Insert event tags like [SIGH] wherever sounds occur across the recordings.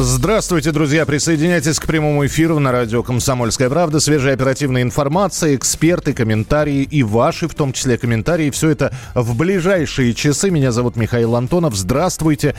Здравствуйте, друзья. Присоединяйтесь к прямому эфиру на радио «Комсомольская правда». Свежая оперативная информация, эксперты, комментарии и ваши, в том числе, комментарии. Все это в ближайшие часы. Меня зовут Михаил Антонов. Здравствуйте.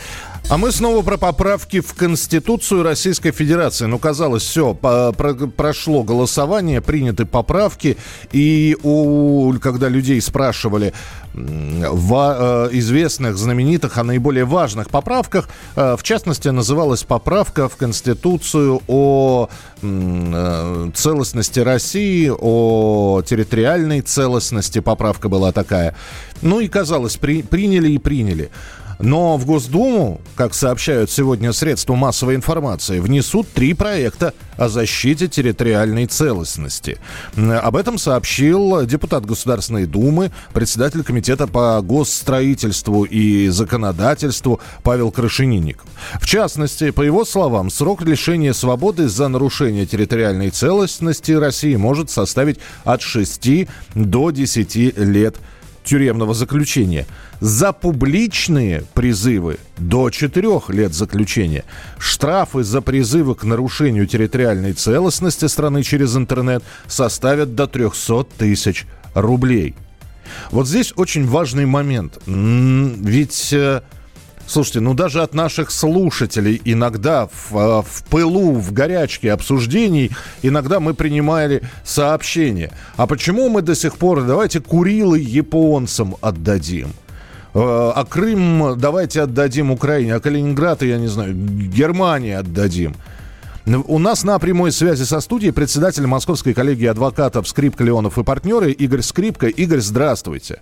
А мы снова про поправки в Конституцию Российской Федерации. Ну, казалось, все, по, про, прошло голосование, приняты поправки. И у, когда людей спрашивали в э, известных, знаменитых, о наиболее важных поправках, э, в частности, называлась поправка в Конституцию о э, целостности России, о территориальной целостности. Поправка была такая. Ну и казалось, при, приняли и приняли. Но в Госдуму, как сообщают сегодня средства массовой информации, внесут три проекта о защите территориальной целостности. Об этом сообщил депутат Государственной Думы, председатель Комитета по госстроительству и законодательству Павел Крашенинников. В частности, по его словам, срок лишения свободы за нарушение территориальной целостности России может составить от 6 до 10 лет тюремного заключения. За публичные призывы до 4 лет заключения. Штрафы за призывы к нарушению территориальной целостности страны через интернет составят до 300 тысяч рублей. Вот здесь очень важный момент. Ведь э, Слушайте, ну даже от наших слушателей иногда в, э, в пылу, в горячке обсуждений, иногда мы принимали сообщения. А почему мы до сих пор, давайте Курилы японцам отдадим? Э, а Крым давайте отдадим Украине, а Калининград, я не знаю, Германии отдадим. У нас на прямой связи со студией председатель Московской коллегии адвокатов Скрипка, Леонов и партнеры Игорь Скрипка. Игорь, здравствуйте.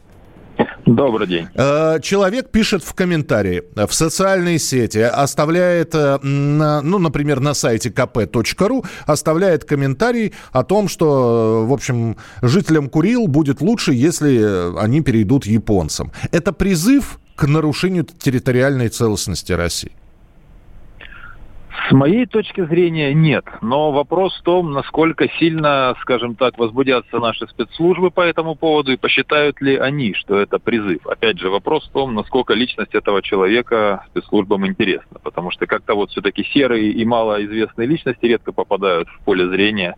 Добрый день. Э, человек пишет в комментарии в социальной сети, оставляет, э, ну, например, на сайте kp.ru, оставляет комментарий о том, что, в общем, жителям Курил будет лучше, если они перейдут японцам. Это призыв к нарушению территориальной целостности России. С моей точки зрения нет. Но вопрос в том, насколько сильно, скажем так, возбудятся наши спецслужбы по этому поводу и посчитают ли они, что это призыв. Опять же, вопрос в том, насколько личность этого человека спецслужбам интересна. Потому что как-то вот все-таки серые и малоизвестные личности редко попадают в поле зрения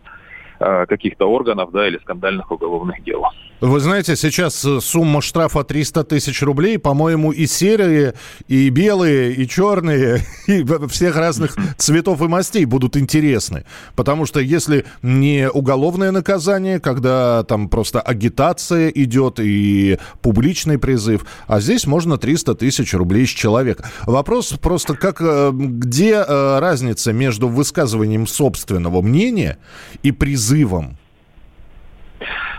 каких-то органов, да, или скандальных уголовных дел. Вы знаете, сейчас э, сумма штрафа 300 тысяч рублей, по-моему, и серые, и белые, и черные, [LAUGHS] и всех разных цветов и мастей будут интересны. Потому что если не уголовное наказание, когда там просто агитация идет и публичный призыв, а здесь можно 300 тысяч рублей с человека. Вопрос просто, как, э, где разница между высказыванием собственного мнения и призывом призывом?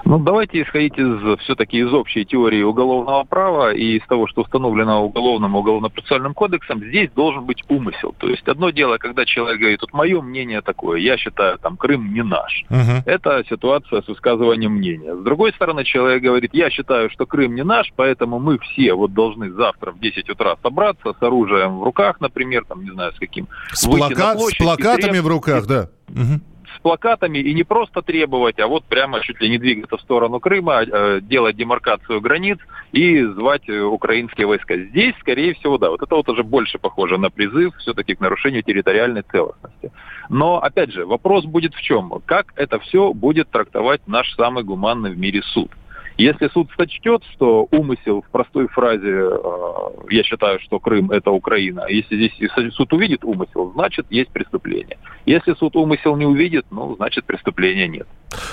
Ну, давайте исходить из все-таки из общей теории уголовного права и из того, что установлено уголовным уголовно-процессуальным кодексом, здесь должен быть умысел. То есть одно дело, когда человек говорит, вот мое мнение такое, я считаю, там, Крым не наш. Uh-huh. Это ситуация с высказыванием мнения. С другой стороны, человек говорит, я считаю, что Крым не наш, поэтому мы все вот должны завтра в 10 утра собраться с оружием в руках, например, там, не знаю, с каким. С, плака... площадь, с плакатами в руках, да. Угу с плакатами и не просто требовать, а вот прямо чуть ли не двигаться в сторону Крыма, э, делать демаркацию границ и звать э, украинские войска. Здесь, скорее всего, да, вот это вот уже больше похоже на призыв все-таки к нарушению территориальной целостности. Но, опять же, вопрос будет в чем? Как это все будет трактовать наш самый гуманный в мире суд? Если суд сочтет, что умысел в простой фразе э, «я считаю, что Крым – это Украина», если здесь суд увидит умысел, значит, есть преступление. Если суд умысел не увидит, ну, значит, преступления нет.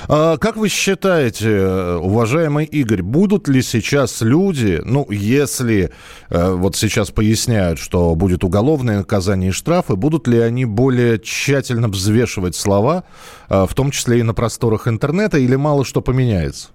А как вы считаете, уважаемый Игорь, будут ли сейчас люди, ну, если э, вот сейчас поясняют, что будет уголовное наказание и штрафы, будут ли они более тщательно взвешивать слова, э, в том числе и на просторах интернета, или мало что поменяется?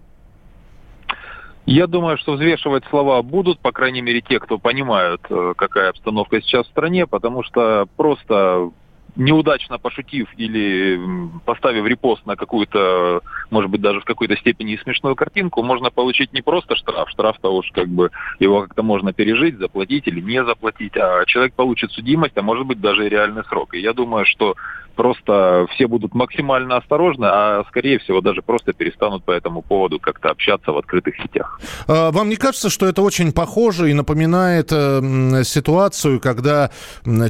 Я думаю, что взвешивать слова будут, по крайней мере, те, кто понимают, э, какая обстановка сейчас в стране, потому что просто неудачно пошутив или поставив репост на какую-то, может быть, даже в какой-то степени смешную картинку, можно получить не просто штраф, штраф-то уж как бы его как-то можно пережить, заплатить или не заплатить, а человек получит судимость, а может быть даже и реальный срок. И я думаю, что просто все будут максимально осторожны, а скорее всего даже просто перестанут по этому поводу как-то общаться в открытых сетях. А, вам не кажется, что это очень похоже и напоминает э, ситуацию, когда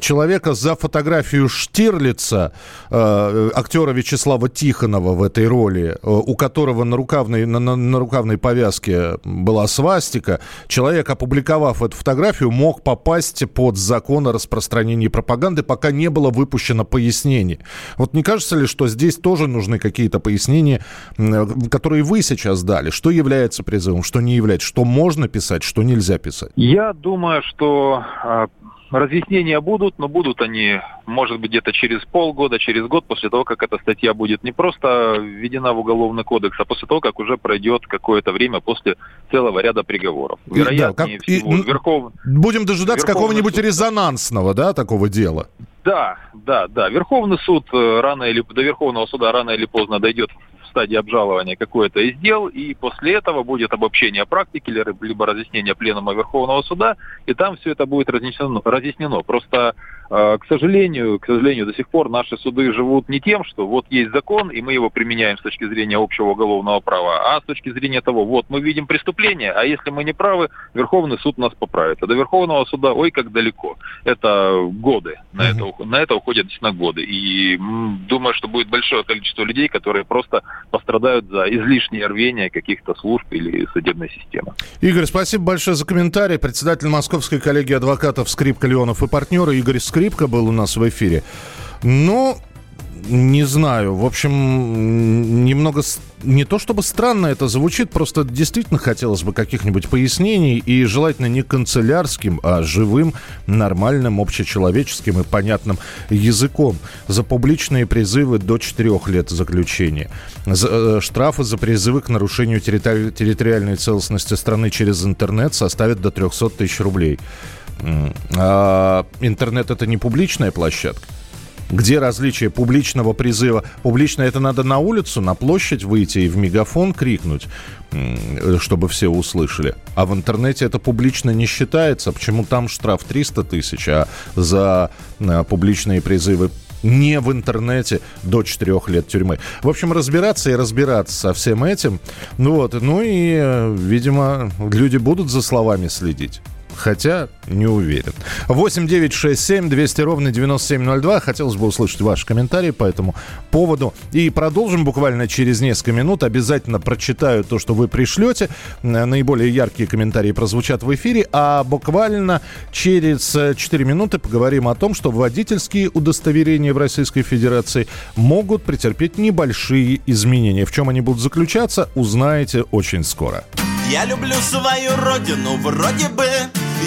человека за фотографию Штирлица, э, актера Вячеслава Тихонова в этой роли, э, у которого на рукавной, на, на, на рукавной повязке была свастика, человек, опубликовав эту фотографию, мог попасть под закон о распространении пропаганды, пока не было выпущено пояснение пояснений. Вот не кажется ли, что здесь тоже нужны какие-то пояснения, которые вы сейчас дали? Что является призывом, что не является? Что можно писать, что нельзя писать? Я думаю, что а, Разъяснения будут, но будут они, может быть, где-то через полгода, через год, после того, как эта статья будет не просто введена в Уголовный кодекс, а после того, как уже пройдет какое-то время после целого ряда приговоров. Вероятнее да, как, всего, и, Верхов... Будем дожидаться какого-нибудь резонансного, да, такого дела? Да, да, да. Верховный суд э, рано или до Верховного суда рано или поздно дойдет стадии обжалования какое-то из дел, и после этого будет обобщение практики, либо разъяснение пленума Верховного суда, и там все это будет разъяснено. разъяснено. Просто а, к сожалению, к сожалению, до сих пор наши суды живут не тем, что вот есть закон, и мы его применяем с точки зрения общего уголовного права, а с точки зрения того, вот мы видим преступление, а если мы не правы, Верховный суд нас поправит. А до Верховного суда, ой, как далеко. Это годы. На, mm-hmm. это, на это уходят действительно годы. И думаю, что будет большое количество людей, которые просто пострадают за излишнее рвение каких-то служб или судебной системы. Игорь, спасибо большое за комментарий. Председатель Московской коллегии адвокатов Скрипка Леонов и партнеры Игорь Скрипка был у нас в эфире. Ну, не знаю. В общем, немного не то чтобы странно это звучит, просто действительно хотелось бы каких-нибудь пояснений и желательно не канцелярским, а живым, нормальным, общечеловеческим и понятным языком. За публичные призывы до 4 лет заключения. За, э, штрафы за призывы к нарушению территори- территориальной целостности страны через интернет составят до 300 тысяч рублей. А интернет это не публичная площадка. Где различие публичного призыва? Публично это надо на улицу, на площадь выйти и в мегафон крикнуть, чтобы все услышали. А в интернете это публично не считается. Почему там штраф 300 тысяч, а за а, публичные призывы не в интернете до 4 лет тюрьмы. В общем, разбираться и разбираться со всем этим. Ну вот, ну и, э, видимо, люди будут за словами следить. Хотя не уверен. 8 9 6 7 200 ровно 9702. Хотелось бы услышать ваши комментарии по этому поводу. И продолжим буквально через несколько минут. Обязательно прочитаю то, что вы пришлете. Наиболее яркие комментарии прозвучат в эфире. А буквально через 4 минуты поговорим о том, что водительские удостоверения в Российской Федерации могут претерпеть небольшие изменения. В чем они будут заключаться, узнаете очень скоро. Я люблю свою родину, вроде бы.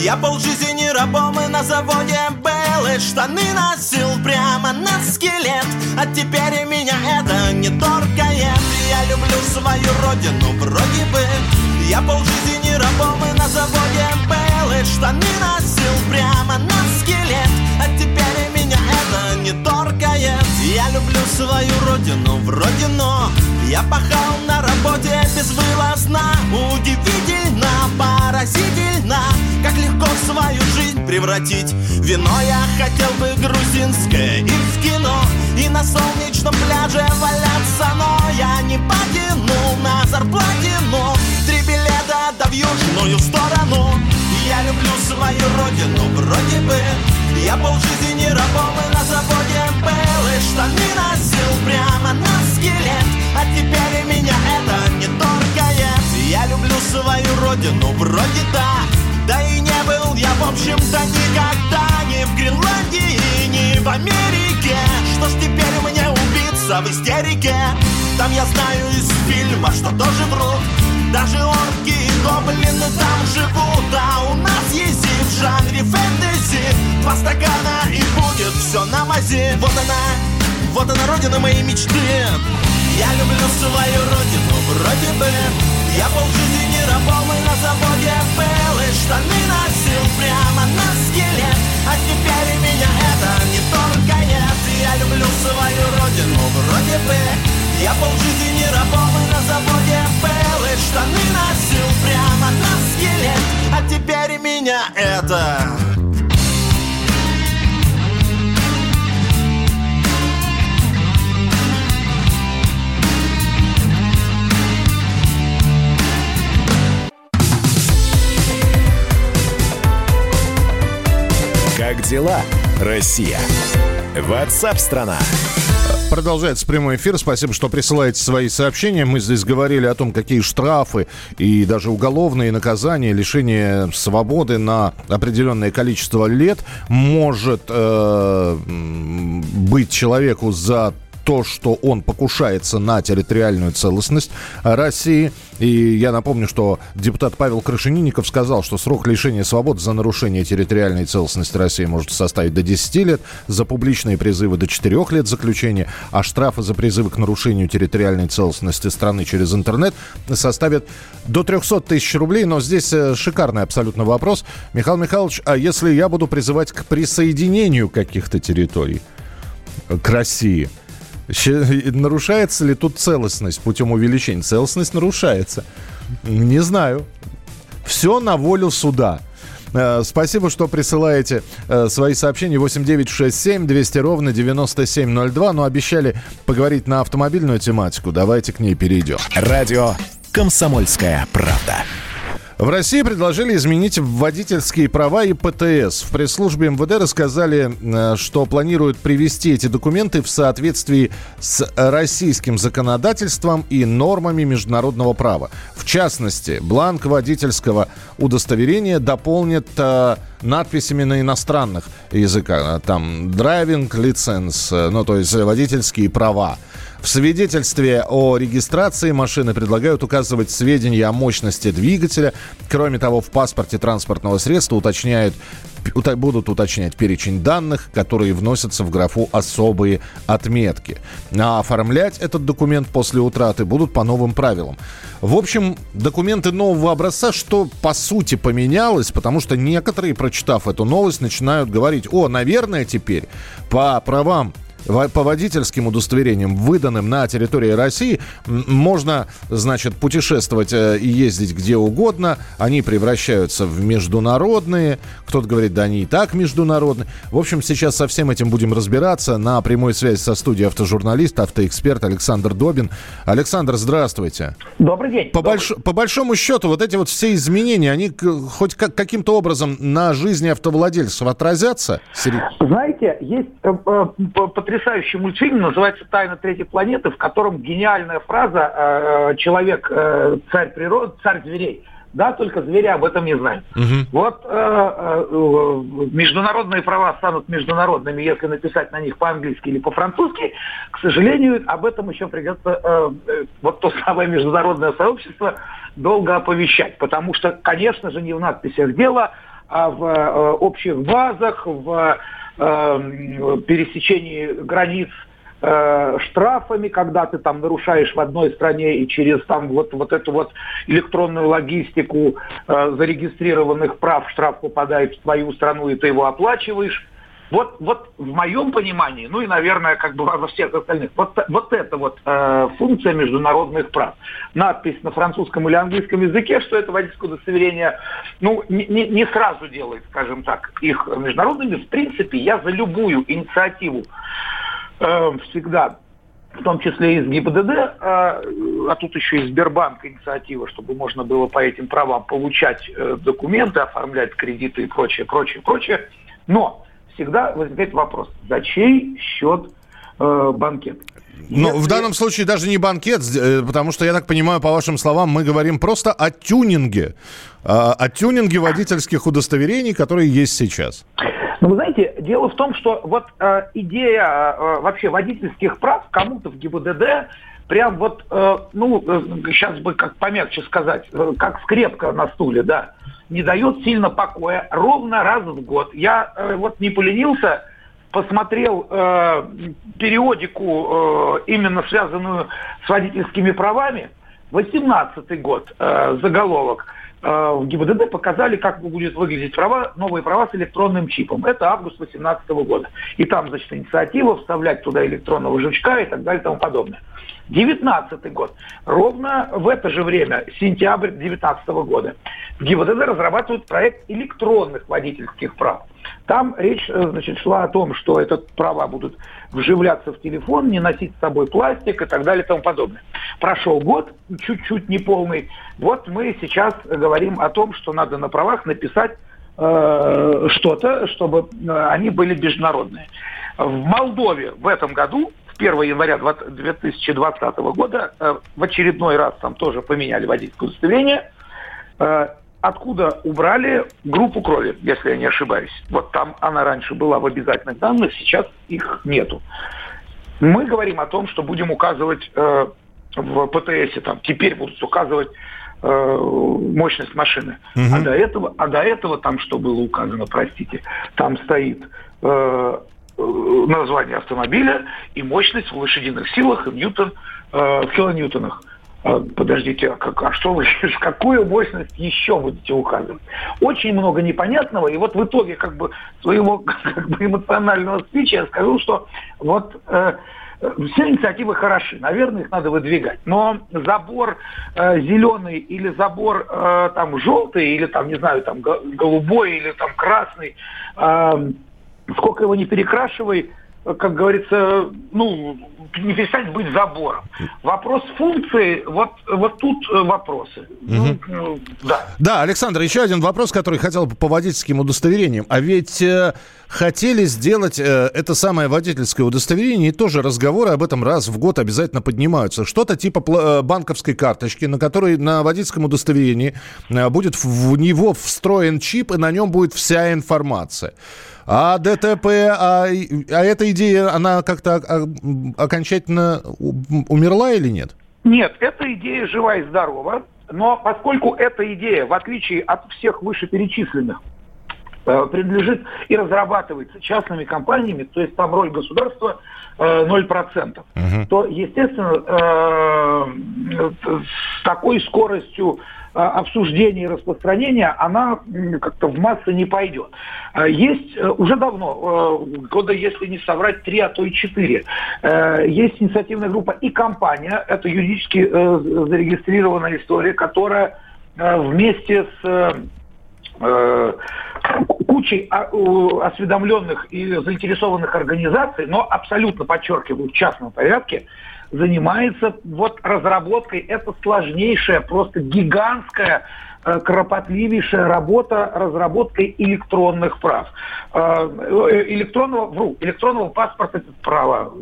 Я полжизни рабом и на заводе был. И штаны носил прямо на скелет. А теперь меня это не торкает Я люблю свою родину, вроде бы. Я полжизни рабом и на заводе был. И штаны носил прямо на скелет. А теперь меня это не торкает Я люблю свою родину, вроде но Я пахал на работе безвылазно Удивительно, поразительно. Как легко свою жизнь превратить Вино. Я хотел бы грузинское и в кино И на солнечном пляже валяться Но я не потянул на зарплатину. Три билета да в южную сторону Я люблю свою родину. Вроде бы Я полжизни рабом и на заводе был И штаны носил прямо на скелет. А теперь меня это не торкает Я люблю свою родину вроде да. Да и не был я в общем-то никогда Ни в Гренландии, ни в Америке. Что ж теперь мне убиться в истерике? Там я знаю из фильма, что тоже врут даже орки и гоблины там живут А у нас есть и в жанре фэнтези. Два стакана и будет все на мазе. Вот она, вот она родина моей мечты. Я люблю свою родину вроде бы. Я полжизни рабом и на заводе был. И штаны носил прямо на скелет А теперь меня это не торкает Я люблю свою родину вроде бы Я полжизни рабом и на заводе И штаны носил прямо на скелет А теперь меня это Как дела, Россия? Ватсап-страна! Продолжается прямой эфир. Спасибо, что присылаете свои сообщения. Мы здесь говорили о том, какие штрафы и даже уголовные наказания, лишение свободы на определенное количество лет может э, быть человеку за то, что он покушается на территориальную целостность России. И я напомню, что депутат Павел Крашенинников сказал, что срок лишения свободы за нарушение территориальной целостности России может составить до 10 лет, за публичные призывы до 4 лет заключения, а штрафы за призывы к нарушению территориальной целостности страны через интернет составят до 300 тысяч рублей. Но здесь э, шикарный абсолютно вопрос. Михаил Михайлович, а если я буду призывать к присоединению каких-то территорий к России – Нарушается ли тут целостность путем увеличения? Целостность нарушается. Не знаю. Все на волю суда. Э, спасибо, что присылаете э, свои сообщения 8967 200 ровно 9702. Но обещали поговорить на автомобильную тематику. Давайте к ней перейдем. Радио «Комсомольская правда». В России предложили изменить водительские права и ПТС. В пресс-службе МВД рассказали, э, что планируют привести эти документы в соответствии с российским законодательством и нормами международного права. В частности, бланк водительского удостоверения дополнит э, надписями на иностранных языках. Там драйвинг лиценз, э, ну то есть водительские права. В свидетельстве о регистрации машины предлагают указывать сведения о мощности двигателя. Кроме того, в паспорте транспортного средства уточняют будут уточнять перечень данных, которые вносятся в графу «Особые отметки». А оформлять этот документ после утраты будут по новым правилам. В общем, документы нового образца, что по сути поменялось, потому что некоторые, прочитав эту новость, начинают говорить, о, наверное, теперь по правам по водительским удостоверениям, выданным на территории России, можно, значит, путешествовать э, и ездить где угодно. Они превращаются в международные. Кто-то говорит, да они и так международные. В общем, сейчас со всем этим будем разбираться. На прямой связи со студией автожурналист, автоэксперт Александр Добин. Александр, здравствуйте. Добрый день. По, Добрый. Больш... по большому счету, вот эти вот все изменения, они хоть как- каким-то образом на жизни автовладельцев отразятся? Знаете, есть э, э, потрясающий мультфильм, называется «Тайна третьей планеты», в котором гениальная фраза э, «Человек, э, царь природы, царь зверей». Да, только звери об этом не знают. Угу. Вот э, э, международные права станут международными, если написать на них по-английски или по-французски. К сожалению, об этом еще придется э, э, вот то самое международное сообщество долго оповещать. Потому что, конечно же, не в надписях дело, а в э, общих базах, в э, пересечении границ э, штрафами, когда ты там нарушаешь в одной стране и через там вот, вот эту вот электронную логистику э, зарегистрированных прав штраф попадает в твою страну, и ты его оплачиваешь. Вот, вот в моем понимании, ну и, наверное, как бы во всех остальных, вот, вот это вот э, функция международных прав. Надпись на французском или английском языке, что это водительское удостоверение, ну, не, не, сразу делает, скажем так, их международными. В принципе, я за любую инициативу э, всегда в том числе из ГИБДД, а, а тут еще и Сбербанк инициатива, чтобы можно было по этим правам получать э, документы, оформлять кредиты и прочее, прочее, прочее. Но всегда возникает вопрос, за чей счет э, банкет? Ну, Если... в данном случае даже не банкет, э, потому что, я так понимаю, по вашим словам, мы говорим просто о тюнинге. А, о тюнинге водительских удостоверений, которые есть сейчас. Ну, вы знаете, дело в том, что вот э, идея э, вообще водительских прав кому-то в ГИБДД прям вот, э, ну, э, сейчас бы как помягче сказать, э, как скрепка на стуле, да, не дает сильно покоя ровно раз в год. Я э, вот не поленился, посмотрел э, периодику, э, именно связанную с водительскими правами, 18 год э, заголовок. э, в ГИБДД показали, как будет выглядеть права, новые права с электронным чипом. Это август 2018 года. И там, значит, инициатива вставлять туда электронного жучка и так далее и тому подобное. 19 год. Ровно в это же время, сентябрь 2019 года, в ГИБДД разрабатывают проект электронных водительских прав. Там речь э, значит, шла о том, что этот права будут вживляться в телефон, не носить с собой пластик и так далее и тому подобное. Прошел год, чуть-чуть неполный. Вот мы сейчас говорим о том, что надо на правах написать э, что-то, чтобы э, они были международные. В Молдове в этом году 1 января 2020 года э, в очередной раз там тоже поменяли водительское удостоверение, э, откуда убрали группу крови, если я не ошибаюсь. Вот там она раньше была в обязательных данных, сейчас их нету. Мы говорим о том, что будем указывать э, в ПТС, там теперь будут указывать мощность машины. Угу. А до этого, а до этого там что было указано, простите, там стоит Э, название автомобиля и мощность в лошадиных силах и ньютон, э, в килоньютонах. А, подождите, а, как, а что вы, [LAUGHS] какую мощность еще будете указывать? Очень много непонятного, и вот в итоге как бы своего [LAUGHS] как бы, эмоционального спича я скажу, что вот э, все инициативы хороши, наверное, их надо выдвигать. Но забор э, зеленый или забор э, там желтый, или там, не знаю, там голубой, или там красный, э, сколько его не перекрашивай, как говорится, ну, не перестать быть забором. Вопрос функции, вот, вот тут э, вопросы. Угу. Ну, да. да, Александр, еще один вопрос, который хотел бы по водительским удостоверениям. А ведь э, хотели сделать э, это самое водительское удостоверение, и тоже разговоры об этом раз в год обязательно поднимаются. Что-то типа э, банковской карточки, на которой на водительском удостоверении э, будет в него встроен чип, и на нем будет вся информация. А ДТП, а, а эта идея, она как-то окончательно умерла или нет? Нет, эта идея жива и здорова. Но поскольку эта идея, в отличие от всех вышеперечисленных, э, принадлежит и разрабатывается частными компаниями, то есть там роль государства 0%, угу. то, естественно, э, с такой скоростью а, обсуждения и распространения, она как-то в массы не пойдет. А, есть э, уже давно, э, года, если не соврать, три, а то и четыре, э, есть инициативная группа и компания, это юридически зарегистрированная история, которая вместе с кучей осведомленных и заинтересованных организаций, но абсолютно, подчеркиваю, в частном порядке, занимается вот разработкой. Это сложнейшая, просто гигантская э, кропотливейшая работа разработкой электронных прав. Э, э, электронного, вру, электронного паспорта, право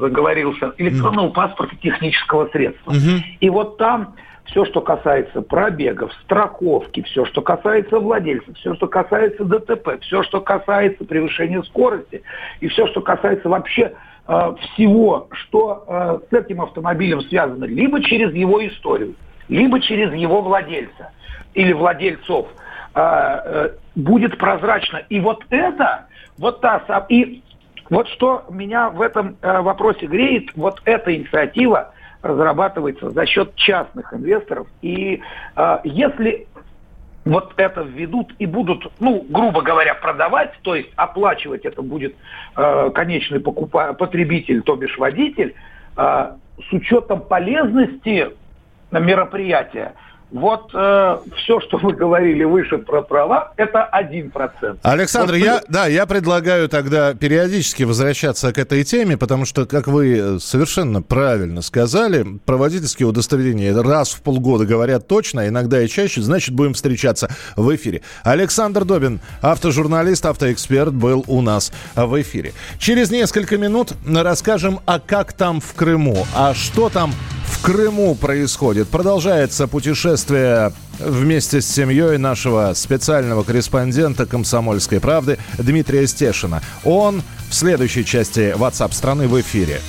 заговорился, электронного паспорта технического средства. Угу. И вот там все, что касается пробегов, страховки, все, что касается владельцев, все, что касается ДТП, все, что касается превышения скорости, и все, что касается вообще всего, что э, с этим автомобилем связано либо через его историю, либо через его владельца или владельцов, э, будет прозрачно. И вот это, вот та и вот что меня в этом вопросе греет, вот эта инициатива разрабатывается за счет частных инвесторов. И если вот это введут и будут, ну, грубо говоря, продавать, то есть оплачивать это будет э, конечный покупа- потребитель, то бишь водитель, э, с учетом полезности мероприятия – вот э, все, что вы говорили выше про права, это один процент. Александр, вот, я, да, я предлагаю тогда периодически возвращаться к этой теме, потому что, как вы совершенно правильно сказали, проводительские удостоверения раз в полгода говорят точно, иногда и чаще, значит, будем встречаться в эфире. Александр Добин, автожурналист, автоэксперт, был у нас в эфире. Через несколько минут расскажем, а как там в Крыму, а что там в Крыму происходит. Продолжается путешествие вместе с семьей нашего специального корреспондента «Комсомольской правды» Дмитрия Стешина. Он в следующей части WhatsApp страны в эфире.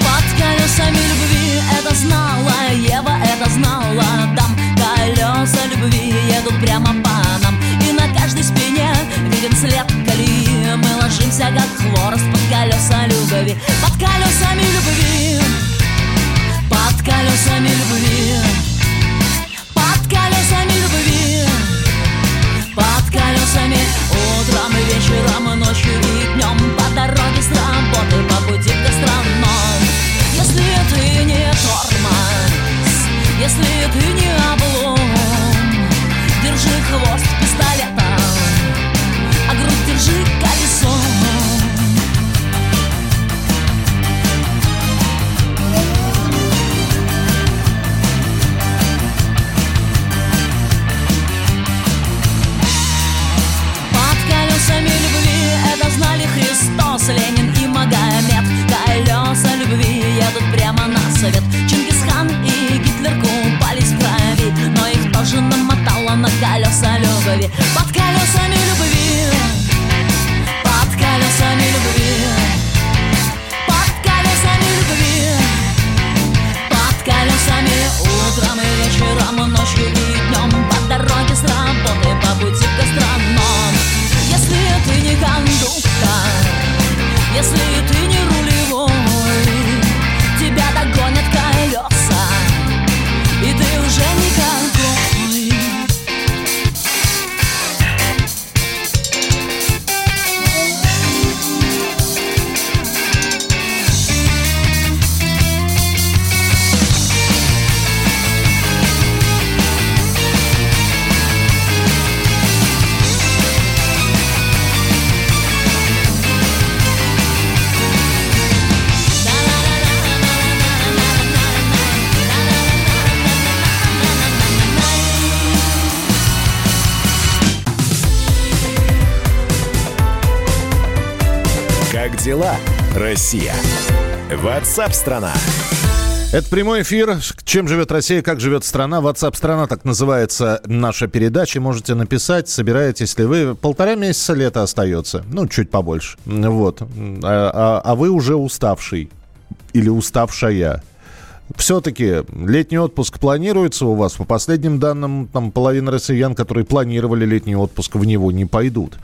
Под колесами любви это знала, Ева это знала, там колеса любви едут прямо по нам, и на каждой спине виден след колеи. Мы ложимся как хворост под колеса любви, под колесами любви Под колесами любви Если Россия? Ватсап-страна! Это прямой эфир. Чем живет Россия, как живет страна. WhatsApp страна, так называется наша передача. Можете написать, собираетесь ли вы. Полтора месяца лета остается. Ну, чуть побольше. Вот. А, а- а вы уже уставший. Или уставшая. Все-таки летний отпуск планируется у вас. По последним данным, там половина россиян, которые планировали летний отпуск, в него не пойдут.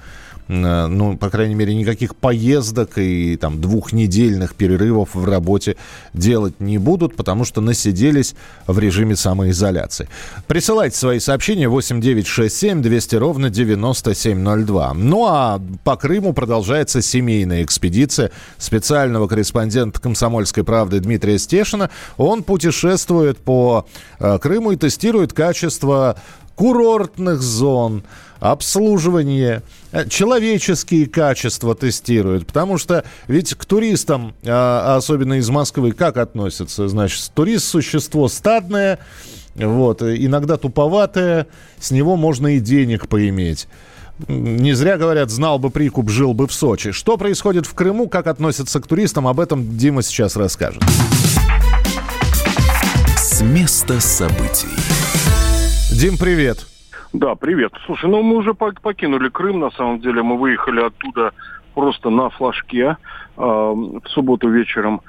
Э, Ну, по крайней мере, никаких поездок и там двухнедельных перерывов в работе делать не будут, потому что насиделись в режиме самоизоляции. Присылайте свои сообщения 8967 200 ровно 9702. Ну, а по Крыму продолжается семейная экспедиция специального корреспондента «Комсомольской правды» Дмитрия Стешина. Он путешествует по э, Крыму и тестирует качество курортных зон, обслуживание, э, человеческие качества тестируют. Потому что ведь к туристам, а, особенно из Москвы, как относятся? Значит, турист – существо стадное, вот, э, иногда туповатое, с него можно и денег поиметь. Не зря говорят, знал бы прикуп, жил бы в Сочи. Что происходит в Крыму, как относятся к туристам, об этом Дима сейчас расскажет. С места событий. Дим, привет. Да, привет. Слушай, ну мы уже пок- покинули Крым, на самом деле. Мы выехали оттуда просто на флажке э, в субботу вечером.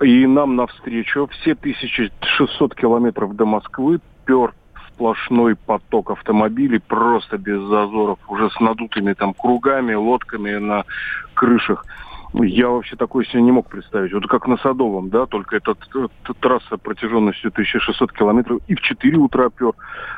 И нам навстречу все 1600 километров до Москвы пер сплошной поток автомобилей, просто без зазоров, уже с надутыми там кругами, лодками на крышах. Я вообще такое себе не мог представить. Вот как на Садовом, да, только эта т- трасса протяженностью 1600 километров и в 4 утра пер.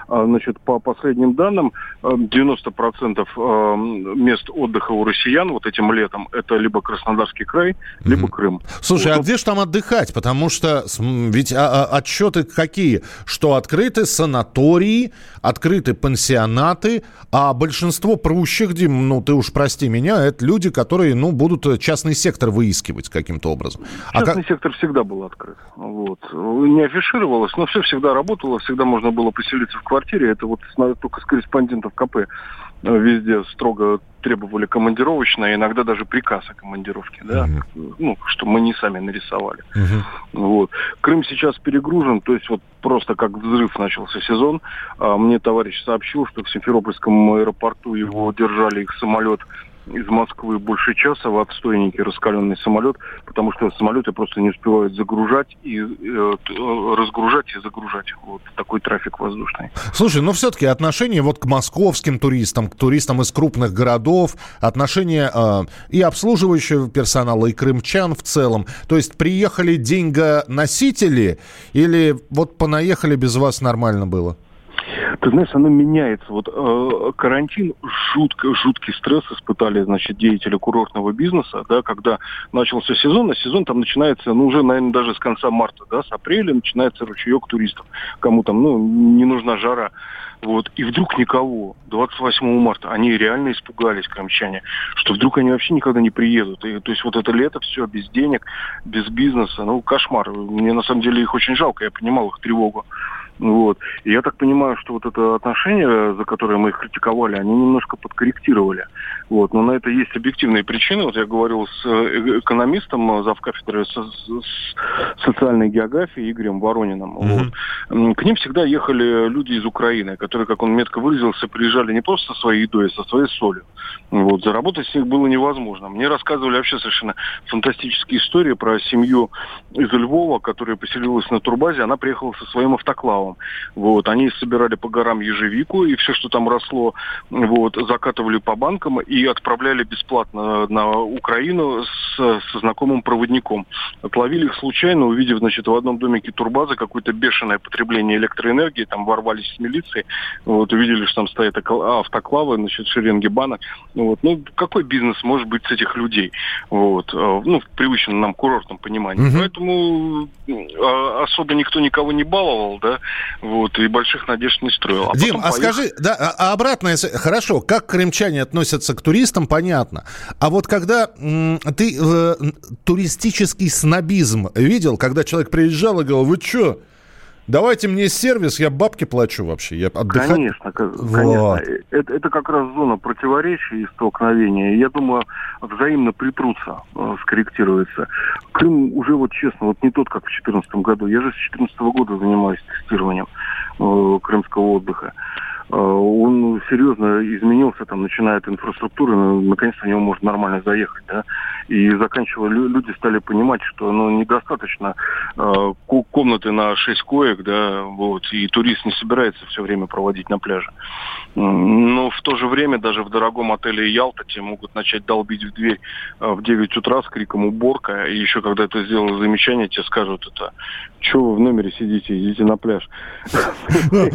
А, Значит, по последним данным, э, 90% э, мест отдыха у россиян вот этим летом это либо Краснодарский край, либо Крым. Слушай, а Вот, где же там отдыхать? Потому что ведь а- а- отчеты какие? Что открыты санатории, открыты пансионаты, а большинство прущих, Дим, ну ты уж прости меня, это люди, которые, ну, будут э, частный сектор выискивать каким-то образом. А Частный как- сектор всегда был открыт. Вот. Не афишировалось, но все всегда работало, всегда можно было поселиться в квартире. Это вот с- только с корреспондентов КП э, везде строго требовали командировочное, иногда даже приказ о командировке, да, ну, что мы не сами нарисовали. Мгм. Вот. Крым сейчас перегружен, то есть вот просто как взрыв начался сезон. А, Мне товарищ сообщил, что в Симферопольском аэропорту его держали их самолет из Москвы больше часа в отстойнике раскаленный самолет, потому что самолеты просто не успевают загружать и э, э, разгружать и загружать. Вот такой трафик воздушный. Слушай, ну все-таки отношение вот к московским туристам, к туристам из крупных городов, отношение э, и обслуживающего персонала, и крымчан в целом. То есть приехали деньгоносители или вот понаехали без вас нормально было? Ты знаешь, оно меняется. Вот э, карантин жутко, жуткий стресс испытали, значит, деятели курортного бизнеса, да, когда начался сезон, а сезон там начинается, ну, уже, наверное, даже с конца марта, да, с апреля начинается ручеек туристов, кому там, ну, не нужна жара. Вот. И вдруг никого. 28 марта. Они реально испугались, крымчане, что вдруг они вообще никогда не приедут. И, то есть вот это лето все без денег, без бизнеса. Ну, кошмар. Мне на самом деле их очень жалко. Я понимал их тревогу. Вот. И я так понимаю, что вот это отношение, за которое мы их критиковали, они немножко подкорректировали. Вот. Но на это есть объективные причины. Вот я говорил с э, экономистом завкафедры со, социальной географии Игорем Ворониным. Mm-hmm. Вот. К ним всегда ехали люди из Украины, которые, как он метко выразился, приезжали не просто со своей едой, а со своей солью. Вот. Заработать с них было невозможно. Мне рассказывали вообще совершенно фантастические истории про семью из Львова, которая поселилась на турбазе. Она приехала со своим автоклавом. Вот. Они собирали по горам ежевику, и все, что там росло, вот, закатывали по банкам и отправляли бесплатно на Украину с, со знакомым проводником. Отловили их случайно, увидев, значит, в одном домике турбазы какое-то бешеное потребление электроэнергии, там ворвались с милицией, вот, увидели, что там стоят автоклавы, значит, шеренги банок. Вот. Ну, какой бизнес может быть с этих людей? Вот. А, ну, в привычном нам курортном понимании. Угу. Поэтому а, особо никто никого не баловал, да, вот, и больших надежд не строил. А Дим, а поехал... скажи, да, а, а обратно, хорошо, как крымчане относятся к туристам, понятно. А вот когда м, ты э, туристический снобизм видел, когда человек приезжал и говорил, вы что, Давайте мне сервис, я бабки плачу вообще. Я отдыхать... Конечно, вот. Это, это как раз зона противоречий и столкновения. Я думаю, взаимно притрутся, э, скорректируется. Крым уже вот честно, вот не тот, как в 2014 году. Я же с 2014 года занимаюсь тестированием э, крымского отдыха. Э, он серьезно изменился, там, начиная от инфраструктуры, ну, наконец-то в него можно нормально заехать, да, и заканчивая, люди стали понимать, что, ну, недостаточно э, комнаты на 6 коек, да, вот, и турист не собирается все время проводить на пляже. Но в то же время даже в дорогом отеле Ялта тебе могут начать долбить в дверь э, в 9 утра с криком «уборка», и еще когда ты сделал замечание, тебе скажут это «Чего вы в номере сидите? Идите на пляж». [LAUGHS] Ну,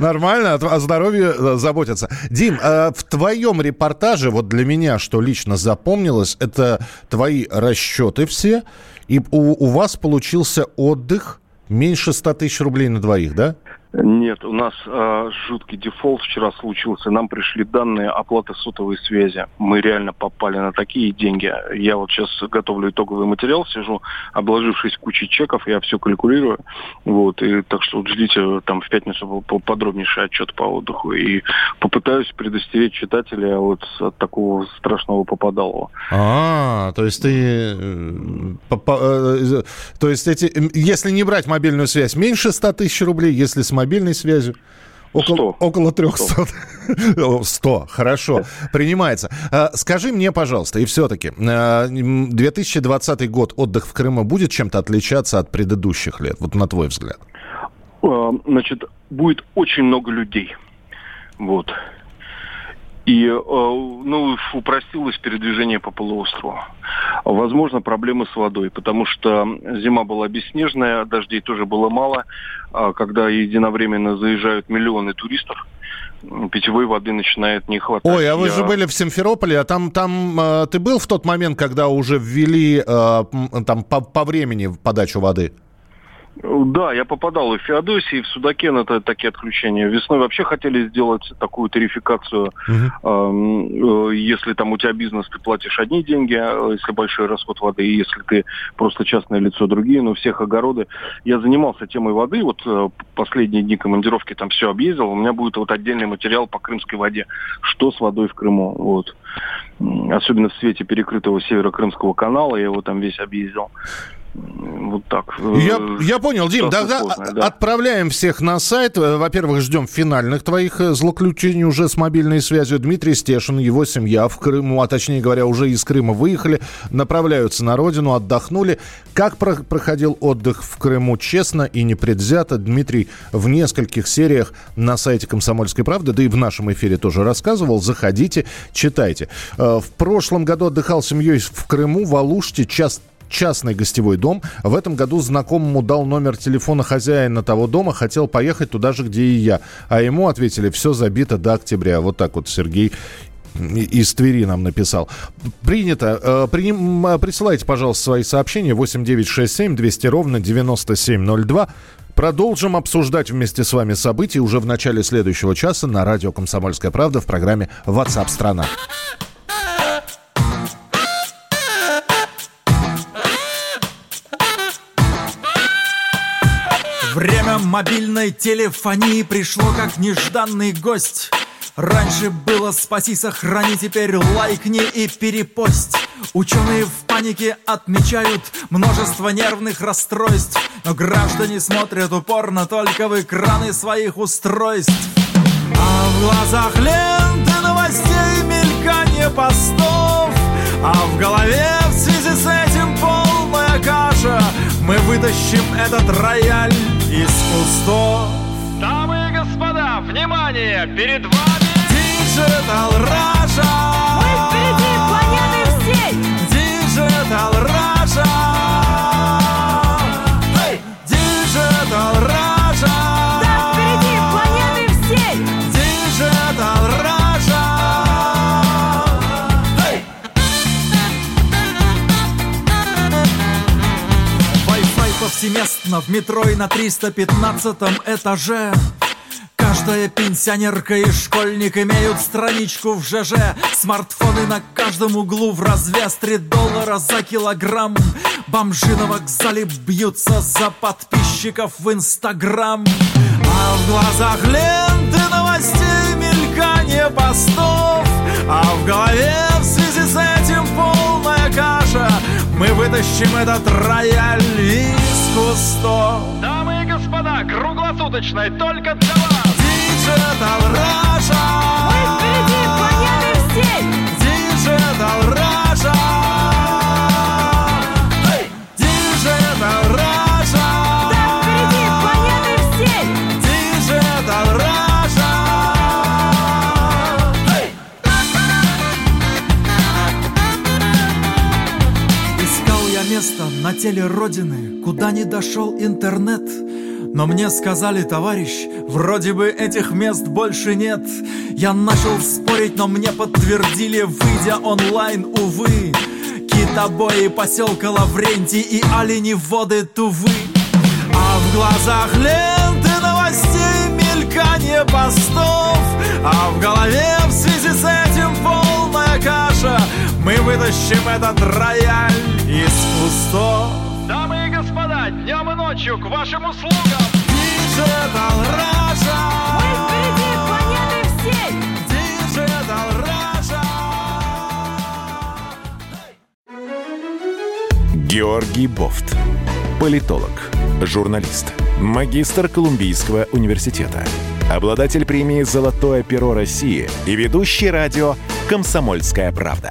нормально, здоровье э, заботятся. Дим, э, в твоем репортаже, вот для меня, что лично запомнилось, это твои расчеты все, и у, у вас получился отдых меньше 100 тысяч рублей на двоих, да? Нет, у нас э, жуткий дефолт вчера случился. Нам пришли данные оплаты сотовой связи. Мы реально попали на такие деньги. Я вот сейчас готовлю итоговый материал, сижу, обложившись кучей чеков, я все калькулирую. Вот, и так что вот ждите, там в пятницу подробнейший отчет по отдыху. И попытаюсь предостеречь читателя вот от такого страшного попадалого. А, то есть ты... Э, э, то есть эти... Если не брать мобильную связь, меньше 100 тысяч рублей, если с мобильной связью? Около, 100. около 300. 100. 100, хорошо, принимается. А, скажи мне, пожалуйста, и все-таки, 2020 а, год отдых в Крыму будет чем-то отличаться от предыдущих лет, вот на твой взгляд? А, значит, будет очень много людей. Вот. И э, ну, упростилось передвижение по полуострову. Возможно, проблемы с водой, потому что зима была бесснежная, дождей тоже было мало. А когда единовременно заезжают миллионы туристов, питьевой воды начинает не хватать. Ой, а вы Я... же были в Симферополе, а там, там э, ты был в тот момент, когда уже ввели э, там по, по времени подачу воды? Да, я попадал и в Феодосии, и в Судакен, это такие отключения. Весной вообще хотели сделать такую тарификацию. Угу. Если там у тебя бизнес, ты платишь одни деньги, а если большой расход воды, и если ты просто частное лицо, другие, но всех огороды. Я занимался темой воды, вот э, последние дни командировки там все объездил, у меня будет вот отдельный материал по крымской воде, что с водой в Крыму. Вот. Особенно в свете перекрытого северо-крымского канала, я его там весь объездил. Вот так. Я, я понял, Дим, тогда да. отправляем всех на сайт. Во-первых, ждем финальных твоих э, злоключений уже с мобильной связью. Дмитрий Стешин, его семья в Крыму, а точнее говоря, уже из Крыма выехали, направляются на родину, отдохнули. Как про- проходил отдых в Крыму, честно и непредвзято, Дмитрий в нескольких сериях на сайте «Комсомольской правды», да и в нашем эфире тоже рассказывал. Заходите, читайте. Э, в прошлом году отдыхал с семьей в Крыму, в Алуште, час частный гостевой дом. В этом году знакомому дал номер телефона хозяина того дома, хотел поехать туда же, где и я. А ему ответили, все забито до октября. Вот так вот Сергей из Твери нам написал. Принято. Э, приним, присылайте, пожалуйста, свои сообщения 8967 200 ровно 9702. Продолжим обсуждать вместе с вами события уже в начале следующего часа на радио «Комсомольская правда» в программе WhatsApp страна». Время мобильной телефонии пришло как нежданный гость. Раньше было спаси, сохрани, теперь лайкни и перепость. Ученые в панике отмечают множество нервных расстройств, но граждане смотрят упорно только в экраны своих устройств. А в глазах ленты новостей мелькание постов, а в голове в связи с этим полная каша. Мы вытащим этот рояль из кустов. Дамы и господа, внимание! Перед вами Digital Раша! Повсеместно в метро и на 315 этаже. Каждая пенсионерка и школьник имеют страничку в ЖЖ Смартфоны на каждом углу в развес 3 доллара за килограмм. Бомжи на вокзале бьются за подписчиков в Инстаграм. А в глазах ленты новостей мелькание постов. А в голове в связи с этим полная каша. Мы вытащим этот рояль кустов Дамы и господа, круглосуточной только для вас! Digital Russia. Мы впереди планеты всей! Digital Russia. Hey! Digital Russia. Да, впереди планеты всей! Digital Russia. Hey! Искал я место на теле Родины, куда не дошел интернет. Но мне сказали, товарищ, вроде бы этих мест больше нет. Я начал спорить, но мне подтвердили, выйдя онлайн, увы. Китобои поселка Лаврентий и олени воды Тувы. А в глазах ленты новостей мелькание постов А в голове в связи с этим полная каша Мы вытащим этот рояль из господа, днем и ночью к вашим услугам! Digital Russia Мы впереди планеты всей! Digital Russia Георгий Бофт. Политолог, журналист, магистр Колумбийского университета, обладатель премии «Золотое перо России» и ведущий радио «Комсомольская правда».